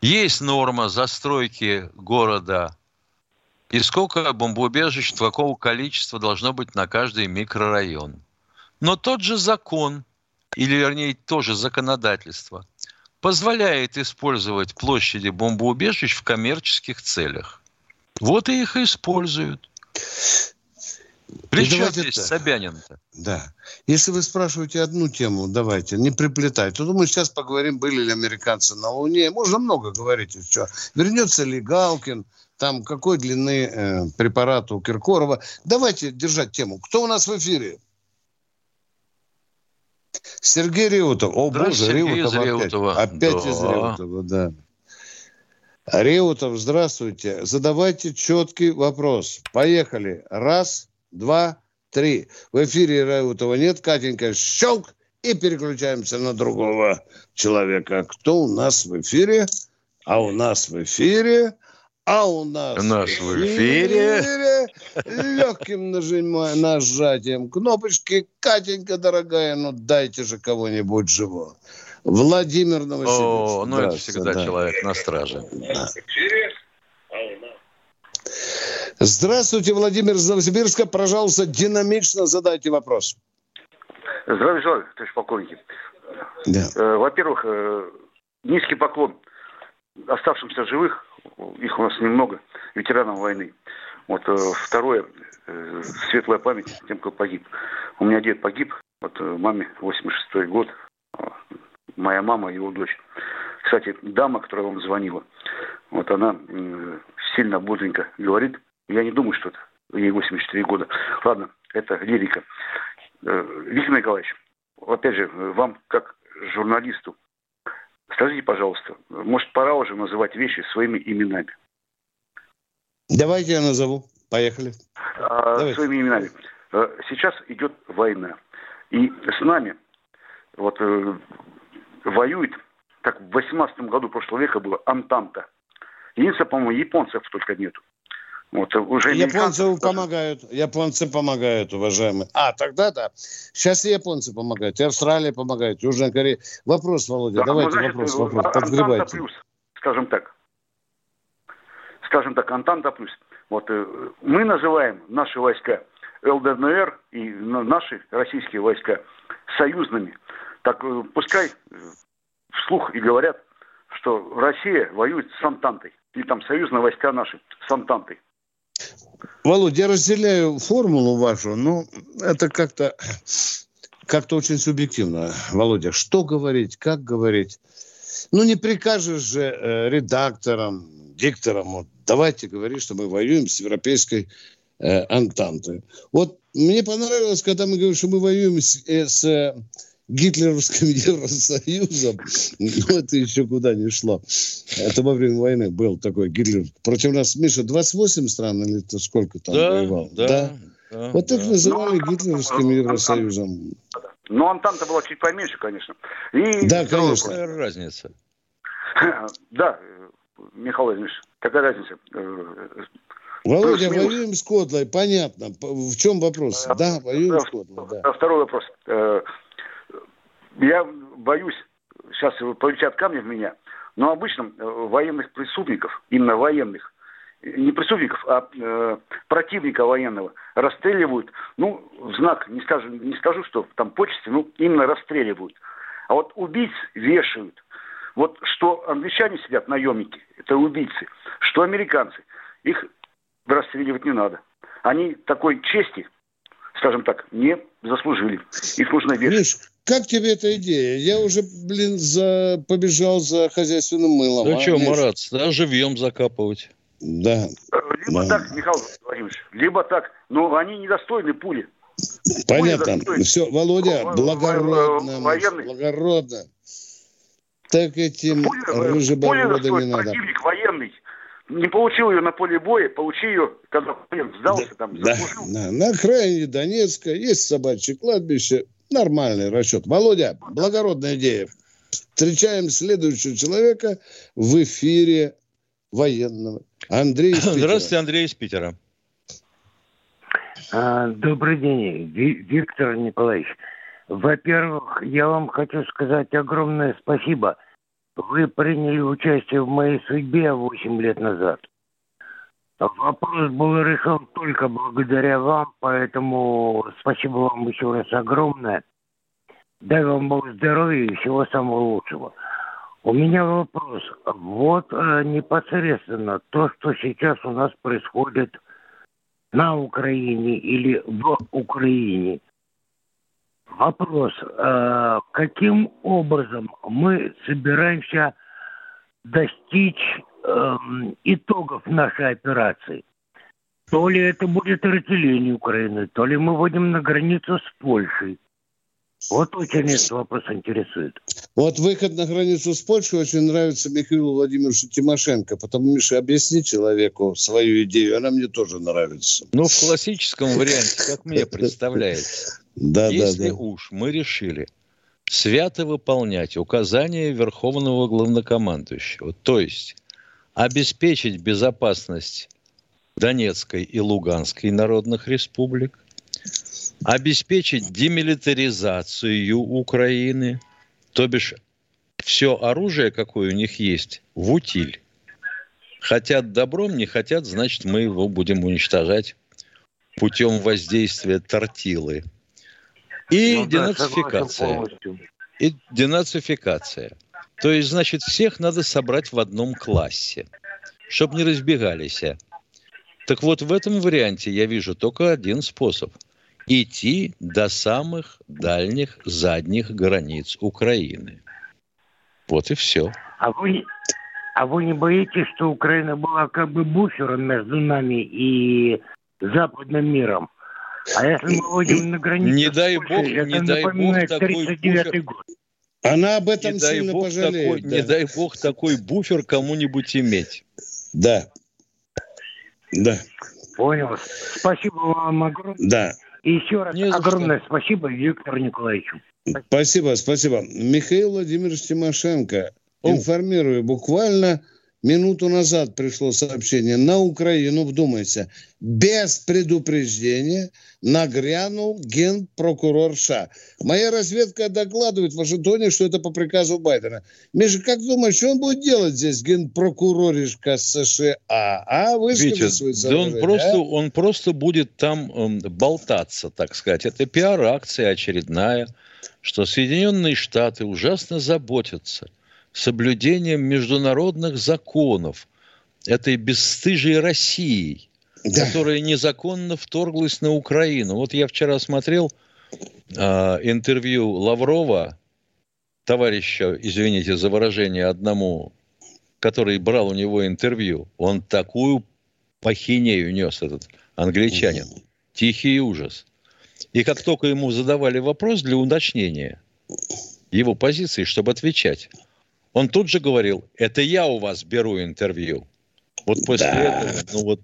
Есть норма застройки города и сколько бомбоубежищ, какого количества должно быть на каждый микрорайон. Но тот же закон – или вернее тоже законодательство, позволяет использовать площади бомбоубежищ в коммерческих целях. Вот и их используют. При чем здесь Собянин-то? Да. Если вы спрашиваете одну тему, давайте, не приплетайте. то мы сейчас поговорим, были ли американцы на Луне. Можно много говорить еще. Вернется ли Галкин, там какой длины э, препарат у Киркорова. Давайте держать тему. Кто у нас в эфире? Сергей Реутов. О, боже, Реутов опять. Реутова. Опять да. из Реутова, да. Реутов, здравствуйте. Задавайте четкий вопрос. Поехали. Раз, два, три. В эфире Реутова нет. Катенька, щелк, и переключаемся на другого человека. Кто у нас в эфире? А у нас в эфире а у нас Наш в эфире, эфире легким нажимаем, нажатием кнопочки. Катенька, дорогая, ну дайте же кого-нибудь живого. Владимир Новосибирск. О, ну это всегда да. человек на страже. Да. Здравствуйте, Владимир из Новосибирска. Пожалуйста, динамично задайте вопрос. Здравия желаю, товарищ полковник. Да. Э, во-первых, э, низкий поклон оставшимся живых их у нас немного, ветеранов войны. Вот э, второе, э, светлая память тем, кто погиб. У меня дед погиб, вот э, маме 86 год, моя мама, его дочь. Кстати, дама, которая вам звонила, вот она сильно бодренько говорит. Я не думаю, что это ей 84 года. Ладно, это лирика. Виктор Николаевич, опять же, вам как журналисту Скажите, пожалуйста, может, пора уже называть вещи своими именами? Давайте я назову. Поехали. А, своими именами. Э, сейчас идет война. И с нами вот э, воюет, как в 18 году прошлого века было, Антанта. Единственное, по-моему, японцев только нету. Вот, уже японцы американцы... помогают, японцы помогают, уважаемые. А, тогда да. Сейчас и японцы помогают, и Австралия помогает, Южная Корея. Вопрос, Володя, да, давайте ну, значит, вопрос, вопрос, подгребайте. плюс, скажем так. Скажем так, Антанта плюс. Вот э, мы называем наши войска ЛДНР и наши российские войска союзными. Так э, пускай э, вслух и говорят, что Россия воюет с Антантой. Или там союзные войска наши с Антантой. Володя, я разделяю формулу вашу, но это как-то как-то очень субъективно. Володя, что говорить, как говорить? Ну, не прикажешь же э, редакторам, дикторам, вот, давайте говорить, что мы воюем с европейской э, Антантой. Вот мне понравилось, когда мы говорим, что мы воюем с, э, с гитлеровским Евросоюзом, ну, это еще куда не шло. Это во время войны был такой Гитлер. Против нас, Миша, 28 стран или то сколько там да, воевал? Да, да. да вот да. их называли Но, гитлеровским Евросоюзом. Но Антанта была чуть поменьше, конечно. И да, конечно. Какая разница? Да, Михаил Владимирович, какая разница? Володя, воюем с Котлой, понятно. В чем вопрос? Да, воюем с Котлой. Да. Второй вопрос. Я боюсь, сейчас полетят камни в меня, но обычно э, военных преступников, именно военных, не преступников, а э, противника военного расстреливают, ну, в знак, не скажу, не скажу, что там почести, ну, именно расстреливают. А вот убийц вешают. Вот что англичане сидят, наемники, это убийцы, что американцы, их расстреливать не надо. Они такой чести, скажем так, не заслужили. Их нужно вешать. Как тебе эта идея? Я уже, блин, за... побежал за хозяйственным мылом. Ну а, что, Марат, да, живьем закапывать. Да. Либо да. так, Михаил Владимирович, либо так. Но они недостойны пули. Понятно. Пули Все, Володя, благородно. Военный. Благородно. Так этим рыжебородам не надо. Противник военный не получил ее на поле боя, получил ее, когда сдался, да, там, заслужил. Да, на окраине Донецка есть собачье кладбище, Нормальный расчет. Володя, благородная идея. Встречаем следующего человека в эфире военного. Андрей из Питера. Здравствуйте, Андрей из Питера. А, добрый день, Виктор Николаевич. Во-первых, я вам хочу сказать огромное спасибо. Вы приняли участие в моей судьбе 8 лет назад. Вопрос был решен только благодаря вам, поэтому спасибо вам еще раз огромное. Дай вам Бог здоровья и всего самого лучшего. У меня вопрос. Вот э, непосредственно то, что сейчас у нас происходит на Украине или в Украине. Вопрос, э, каким образом мы собираемся достичь э, итогов нашей операции. То ли это будет разделение Украины, то ли мы вводим на границу с Польшей. Вот очень этот вопрос интересует. Вот выход на границу с Польшей очень нравится Михаилу Владимировичу Тимошенко. Потому, Миша, объясни человеку свою идею. Она мне тоже нравится. Ну, в классическом варианте, как мне представляется. Да, Если да, да. уж мы решили свято выполнять указания Верховного Главнокомандующего, то есть обеспечить безопасность Донецкой и Луганской народных республик, обеспечить демилитаризацию Украины, то бишь все оружие, какое у них есть, в утиль. Хотят добром, не хотят, значит, мы его будем уничтожать путем воздействия тортилы. И ну, денацификация. Да, и денацификация. То есть, значит, всех надо собрать в одном классе, чтобы не разбегались. Так вот, в этом варианте я вижу только один способ – идти до самых дальних задних границ Украины. Вот и все. А вы, а вы не боитесь, что Украина была как бы буфером между нами и западным миром? А если мы выйдем на границу... Не дай бог, не дай бог такой буфер... Год. Она об этом не сильно бог пожалеет. Такой, да. Не дай бог такой буфер кому-нибудь иметь. Да. Да. Понял. Спасибо вам огромное. Да. И еще раз не огромное что. спасибо Виктору Николаевичу. Спасибо, спасибо. Михаил Владимирович Тимошенко, О. информирую, буквально Минуту назад пришло сообщение. На Украину, вдумайся, без предупреждения нагрянул генпрокурор США. Моя разведка докладывает в Вашингтоне, что это по приказу Байдена. Миша, как думаешь, что он будет делать здесь, генпрокуроришка США? А? Витя, да он просто, а? он просто будет там э, болтаться, так сказать. Это пиар-акция очередная, что Соединенные Штаты ужасно заботятся – соблюдением международных законов этой бесстыжей России, да. которая незаконно вторглась на Украину. Вот я вчера смотрел э, интервью Лаврова, товарища, извините за выражение, одному, который брал у него интервью. Он такую пахинею нес, этот англичанин. Тихий ужас. И как только ему задавали вопрос для уточнения его позиции, чтобы отвечать, он тут же говорил, это я у вас беру интервью. Вот после да. этого, ну вот...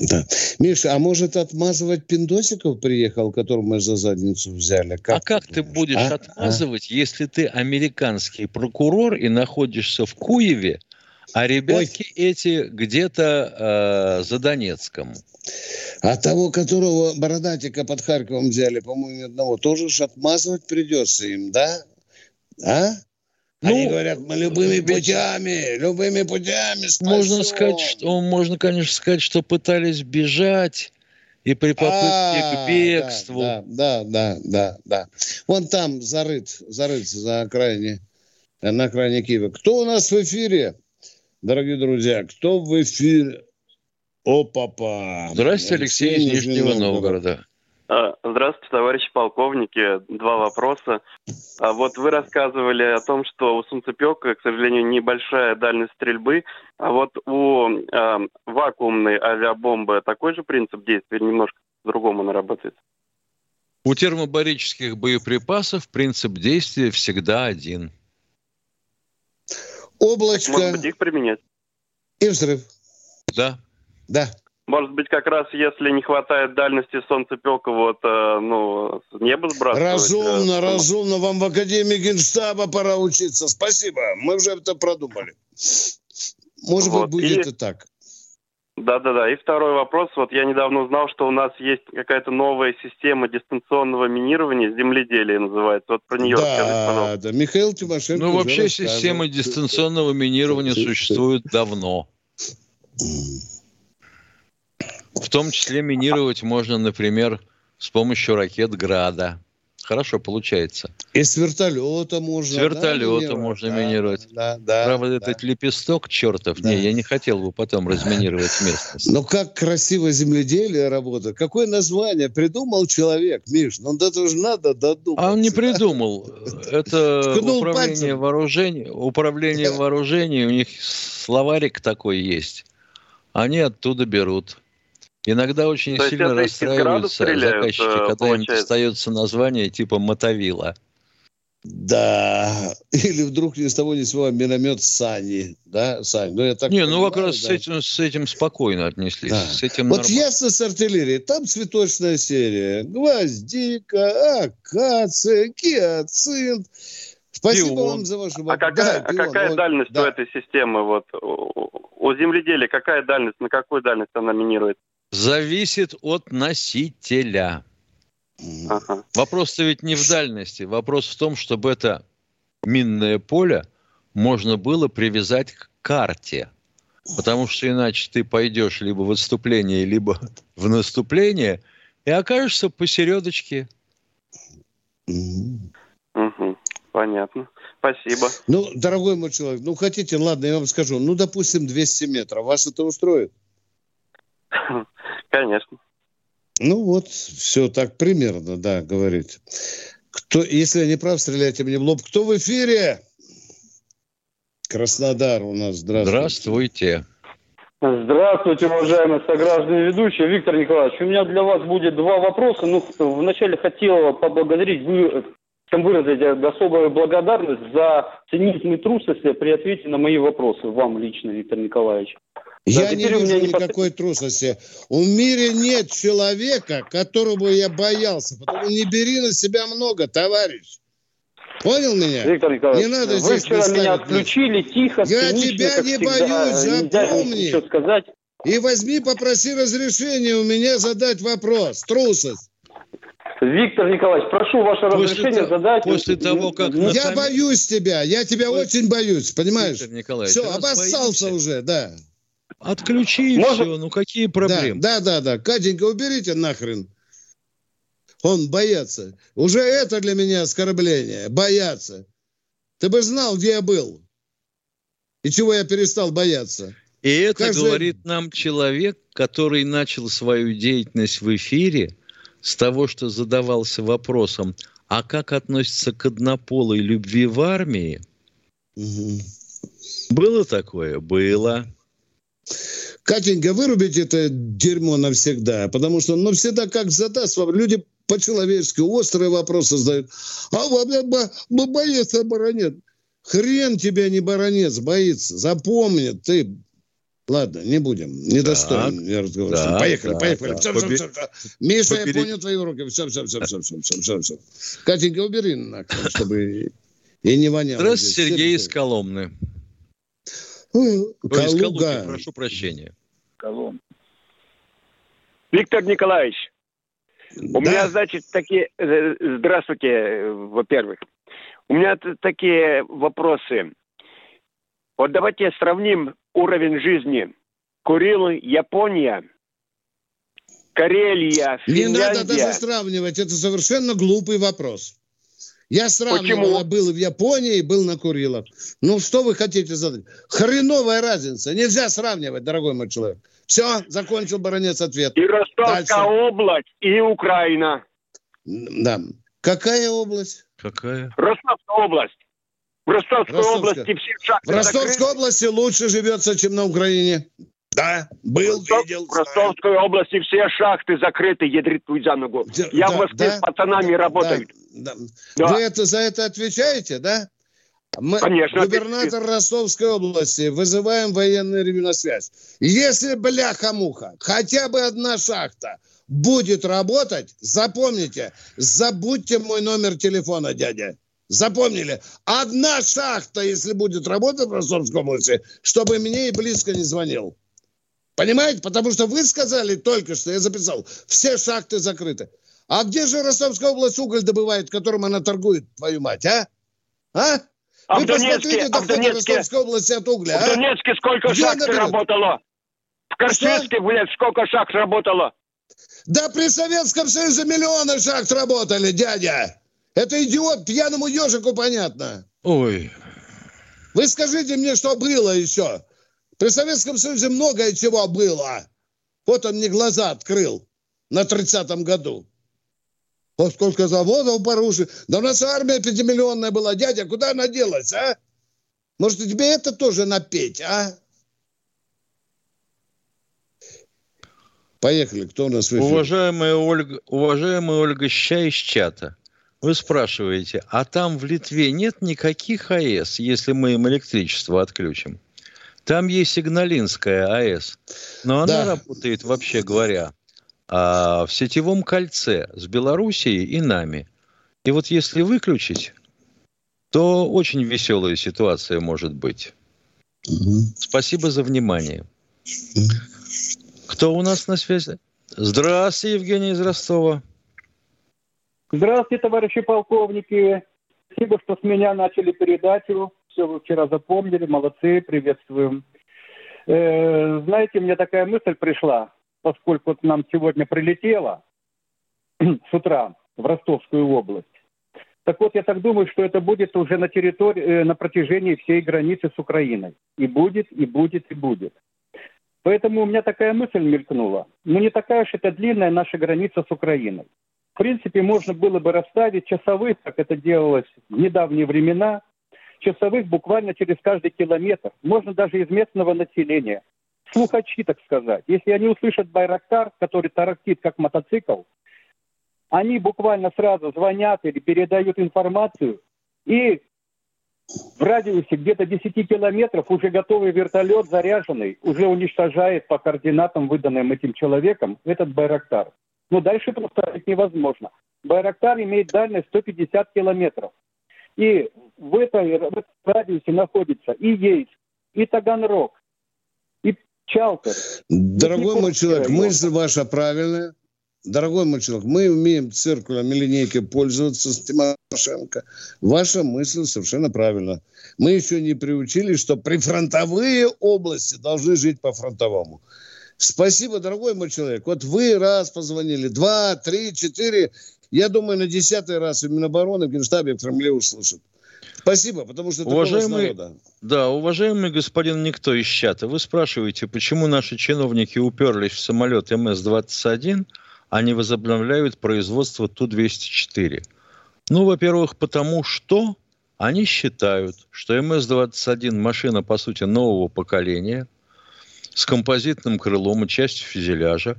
Да. Миша, а может отмазывать пиндосиков приехал, которого мы за задницу взяли? Как а как ты будешь а? отмазывать, а? если ты американский прокурор и находишься в Куеве, а ребятки Ой. эти где-то э, за Донецком? А того, которого бородатика под Харьковом взяли, по-моему, одного, тоже ж отмазывать придется им, да? А? Ну, Они говорят, мы любыми путями, любыми путями спасем. Можно сказать, что, можно, конечно, сказать, что пытались бежать и при попытке а, к бегству. Да, да, да, да, да. Вон там зарыт, зарыт за окраине, на окраине Киева. Кто у нас в эфире, дорогие друзья? Кто в эфире? О, папа. Здравствуйте, Алексей, Алексей из Нижнего Новгорода. А, здравствуйте, товарищи полковники. Два вопроса. А вот вы рассказывали о том, что у солнцепека, к сожалению, небольшая дальность стрельбы, а вот у э, вакуумной авиабомбы такой же принцип действия, немножко по-другому она работает? У термобарических боеприпасов принцип действия всегда один. Облачко. Может быть, их применять? И взрыв. Да. Да. Может быть, как раз если не хватает дальности солнцепека, вот, э, ну, с неба сбрасывать. Разумно, э, разумно. Вам в Академии Генштаба пора учиться. Спасибо. Мы уже это продумали. Может вот. быть, будет и... и так. Да-да-да. И второй вопрос. Вот я недавно узнал, что у нас есть какая-то новая система дистанционного минирования земледелия называется. Вот про нее да, расскажите, пожалуйста. Да, Михаил Тимошенко Ну, вообще система дистанционного минирования существует давно. В том числе минировать можно, например, с помощью ракет «Града». Хорошо получается. И с вертолета можно. С вертолета да, можно да, минировать. Да, да, Правда, да. этот лепесток чертов, да. не, я не хотел бы потом разминировать местность. Но как красиво земледелие работает. Какое название придумал человек, Миш? Ну, это же надо додуматься. А он не придумал. Это управление вооружений. Управление вооружений, у них словарик такой есть. Они оттуда берут. Иногда очень То сильно расстраиваются заказчики, э, когда получается. им достается название типа «Мотовила». Да, или вдруг ни с того ни с сего миномет Сани, да, Сань, ну я так Не, ну как раз да. с, этим, с этим спокойно отнеслись, да. с этим Вот нормально. ясно с артиллерией, там цветочная серия, гвоздика, акация, гиацинт, Спасибо пион. вам за вашу вопрос. А какая, да, а какая дальность да. у этой системы? Вот, у земледелия какая дальность, на какую дальность она минирует? Зависит от носителя. Ага. Вопрос-то ведь не в дальности. Вопрос в том, чтобы это минное поле можно было привязать к карте. Потому что иначе ты пойдешь либо в отступление, либо в наступление и окажешься посередочке. Угу. Понятно. Спасибо. Ну, дорогой мой человек, ну хотите, ладно, я вам скажу. Ну, допустим, 200 метров. Вас это устроит? Конечно. Ну вот, все так примерно, да, говорите. Кто, если я не прав, стреляйте мне в лоб. Кто в эфире? Краснодар у нас. Здравствуйте. Здравствуйте. Здравствуйте, уважаемые сограждане ведущие. Виктор Николаевич, у меня для вас будет два вопроса. Ну, вначале хотел поблагодарить вы, чем выразить особую благодарность за цинизм и трусость при ответе на мои вопросы. Вам лично, Виктор Николаевич. Я не вижу никакой не... трусости. В мире нет человека, которого я боялся. Потому не бери на себя много, товарищ. Понял меня? Виктор Николаевич, не надо вы вчера меня отключили тихо, Я тебя не всегда. боюсь, запомни. Нельзя сказать. И возьми, попроси разрешения у меня задать вопрос. Трусость. Виктор Николаевич, прошу ваше после разрешение то, задать. После того, как... Я сами... боюсь тебя, я тебя после... очень боюсь, понимаешь? Виктор Николаевич, все, обоссался боимся. уже, да. Отключи Может... все, ну какие проблемы? Да, да, да, да. Катенька, уберите нахрен. Он боится. Уже это для меня оскорбление. Бояться. Ты бы знал, где я был. И чего я перестал бояться. И это Каждый... говорит нам человек, который начал свою деятельность в эфире с того, что задавался вопросом, а как относится к однополой любви в армии? Угу. Было такое? Было. Катенька, вырубите это дерьмо навсегда, потому что, ну, всегда как задаст вам, люди по-человечески острые вопросы задают. А боец оборонет. Хрен тебя не баронец боится. Запомни, ты Ладно, не будем. Недостоин я разговор. Так, поехали, так, поехали. Так. Все, Побе... все, все, все. Миша, Побери... я понял твои руки. Все, все, все, все, все, все, все, все. Катенька, убери нахрен, чтобы и не воняло. Здравствуйте. Сергей из Коломны. Калуга. Из Калуги, прошу прощения. Колом. Виктор Николаевич, да? у меня, значит, такие... Э, здравствуйте, во-первых. У меня такие вопросы. Вот давайте сравним уровень жизни. Курилы, Япония, Карелия, Финляндия. Не надо даже сравнивать, это совершенно глупый вопрос. Я сравнивал, Почему? был в Японии, был на Курилах. Ну, что вы хотите задать? Хреновая разница. Нельзя сравнивать, дорогой мой человек. Все, закончил баронец ответ. И Ростовская Дальше. область, и Украина. Да. Какая область? Какая? Ростовская область. В Ростовской Ростовская. области все шахты В Ростовской закрыты. области лучше живется, чем на Украине. Да, был, Ростов, видел. В Ростовской знаю. области все шахты закрыты, ядрит путь за ногу. Да, Я да, в Москве да, с пацанами да, работаю. Да, да. Вы это, за это отвечаете, да? Мы, Конечно. Губернатор Ростовской области, вызываем военный ревю на связь. Если, бляха-муха, хотя бы одна шахта будет работать, запомните, забудьте мой номер телефона, дядя. Запомнили? Одна шахта, если будет работать в Ростовской области, чтобы мне и близко не звонил. Понимаете? Потому что вы сказали только что, я записал, все шахты закрыты. А где же Ростовская область уголь добывает, которым она торгует, твою мать, а? А? а вы посмотрите а доходы Ростовской области от угля, а? В Донецке сколько где шахт работало? В Корчинске, блядь, сколько шахт работало? Да при Советском Союзе миллионы шахт работали, дядя. Это идиот пьяному ежику понятно. Ой. Вы скажите мне, что было еще? При Советском Союзе многое чего было. Вот он мне глаза открыл на 30-м году. Вот сколько заводов порушили. Да у нас армия пятимиллионная была. Дядя, куда она делась, а? Может, тебе это тоже напеть, а? Поехали, кто у нас в эфире? Уважаемая Ольга, уважаемая Ольга Ща из чата. Вы спрашиваете, а там в Литве нет никаких АЭС, если мы им электричество отключим? Там есть Сигналинская АЭС, но она да. работает, вообще говоря, а, в сетевом кольце с Белоруссией и нами. И вот если выключить, то очень веселая ситуация может быть. Угу. Спасибо за внимание. Угу. Кто у нас на связи? Здравствуйте, Евгений из Ростова. Здравствуйте, товарищи полковники. Спасибо, что с меня начали передачу. Все вы вчера запомнили. Молодцы, приветствуем. Э, знаете, мне такая мысль пришла, поскольку нам сегодня прилетело с утра в Ростовскую область. Так вот, я так думаю, что это будет уже на территории, э, на протяжении всей границы с Украиной. И будет, и будет, и будет. Поэтому у меня такая мысль мелькнула. Ну, не такая уж это длинная наша граница с Украиной. В принципе, можно было бы расставить часовых, как это делалось в недавние времена, часовых буквально через каждый километр, можно даже из местного населения. Слухачи, так сказать. Если они услышат Байрактар, который тарахтит как мотоцикл, они буквально сразу звонят или передают информацию, и в радиусе где-то 10 километров уже готовый вертолет, заряженный, уже уничтожает по координатам, выданным этим человеком, этот Байрактар. Но дальше просто невозможно. Байрактар имеет дальность 150 километров. И в, этой, в этом радиусе находится и Ейск, и Таганрог, Чалтер. Дорогой мой человек, мысль ваша правильная. Дорогой мой человек, мы умеем циркулем и линейкой пользоваться с Тимошенко. Ваша мысль совершенно правильна. Мы еще не приучились, что прифронтовые области должны жить по-фронтовому. Спасибо, дорогой мой человек. Вот вы раз позвонили, два, три, четыре. Я думаю, на десятый раз в Минобороны, в Генштабе, в Кремле услышат. Спасибо, потому что это уважаемый, Да, уважаемый господин Никто из чата, вы спрашиваете, почему наши чиновники уперлись в самолет МС-21, а не возобновляют производство Ту-204? Ну, во-первых, потому что они считают, что МС-21 машина, по сути, нового поколения – с композитным крылом и частью фюзеляжа.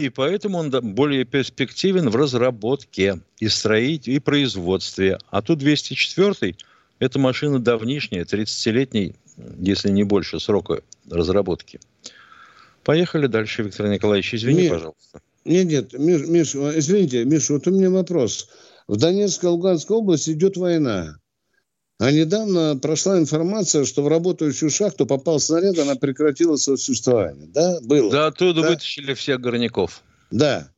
И поэтому он более перспективен в разработке и строительстве, и производстве. А тут 204 это машина давнишняя, 30-летний, если не больше, срока разработки. Поехали дальше, Виктор Николаевич. Извини, нет, пожалуйста. Нет, нет, Миш, Миш, извините, Миша, вот у меня вопрос. В Донецкой Луганской области идет война. А недавно прошла информация, что в работающую шахту попал снаряд, она прекратила свое существование. Да, было. Да, оттуда да? вытащили всех горняков. Да.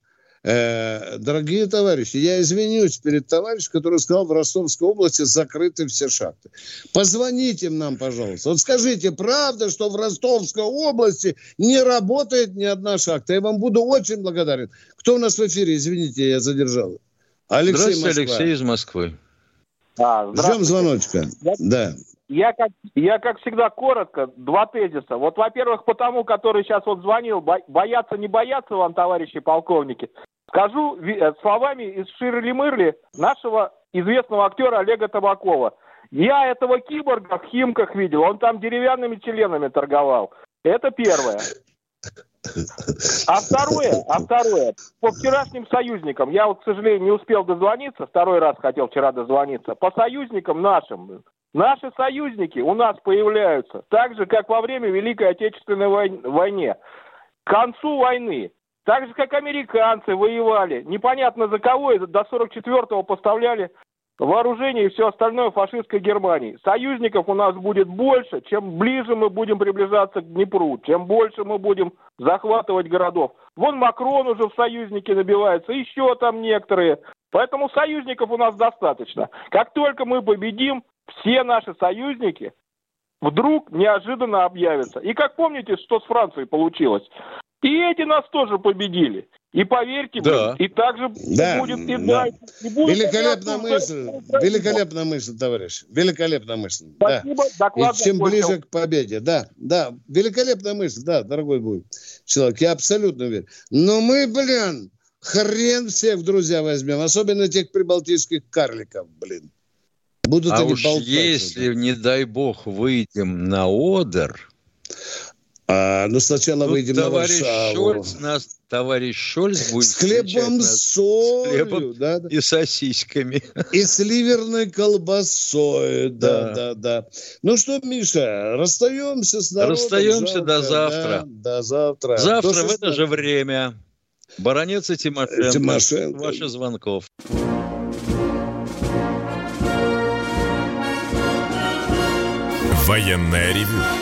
Э, дорогие товарищи, я извинюсь перед товарищем, который сказал, в Ростовской области закрыты все шахты. Позвоните нам, пожалуйста. Вот скажите, правда, что в Ростовской области не работает ни одна шахта? Я вам буду очень благодарен. Кто у нас в эфире? Извините, я задержал. Алексей Здравствуйте, Москва. Алексей из Москвы. А, Ждем звоночка. Я, да. Я как, я, как всегда, коротко, два тезиса. Вот, во-первых, по тому, который сейчас вот звонил, бояться, не бояться вам, товарищи полковники, скажу э, словами из Ширли-Мырли нашего известного актера Олега Табакова. Я этого киборга в Химках видел, он там деревянными членами торговал. Это первое. А второе, а второе, по вчерашним союзникам, я вот, к сожалению, не успел дозвониться, второй раз хотел вчера дозвониться, по союзникам нашим, наши союзники у нас появляются, так же, как во время Великой Отечественной войне. К концу войны, так же, как американцы воевали, непонятно за кого, до 44-го поставляли вооружение и все остальное фашистской Германии. Союзников у нас будет больше, чем ближе мы будем приближаться к Днепру, чем больше мы будем захватывать городов. Вон Макрон уже в союзники набивается, еще там некоторые. Поэтому союзников у нас достаточно. Как только мы победим, все наши союзники вдруг неожиданно объявятся. И как помните, что с Францией получилось? И эти нас тоже победили. И поверьте да. мне, и также да. будет и да. И будет Великолепная мысль, великолепная мысль, товарищ, великолепная мысль. Спасибо, да. И чем ближе к победе, да, да, великолепная мысль, да, дорогой будет человек, я абсолютно уверен. Но мы, блин, хрен всех друзья возьмем, особенно тех прибалтийских карликов, блин. Будут а уж если, да. не дай бог, выйдем на Одер, а, ну, сначала Тут выйдем товарищ на Варшаву. Шольц нас, товарищ Шольц будет с хлебом с солью, с хлебом да, да. и сосисками. И с ливерной колбасой, да, да, да. да. Ну что, Миша, расстаемся с народом. Расстаемся завтра, до завтра. Да, до завтра. Завтра в это же время. Баронец и Тимошенко. Тимошенко. Ваши звонков. Военная ревю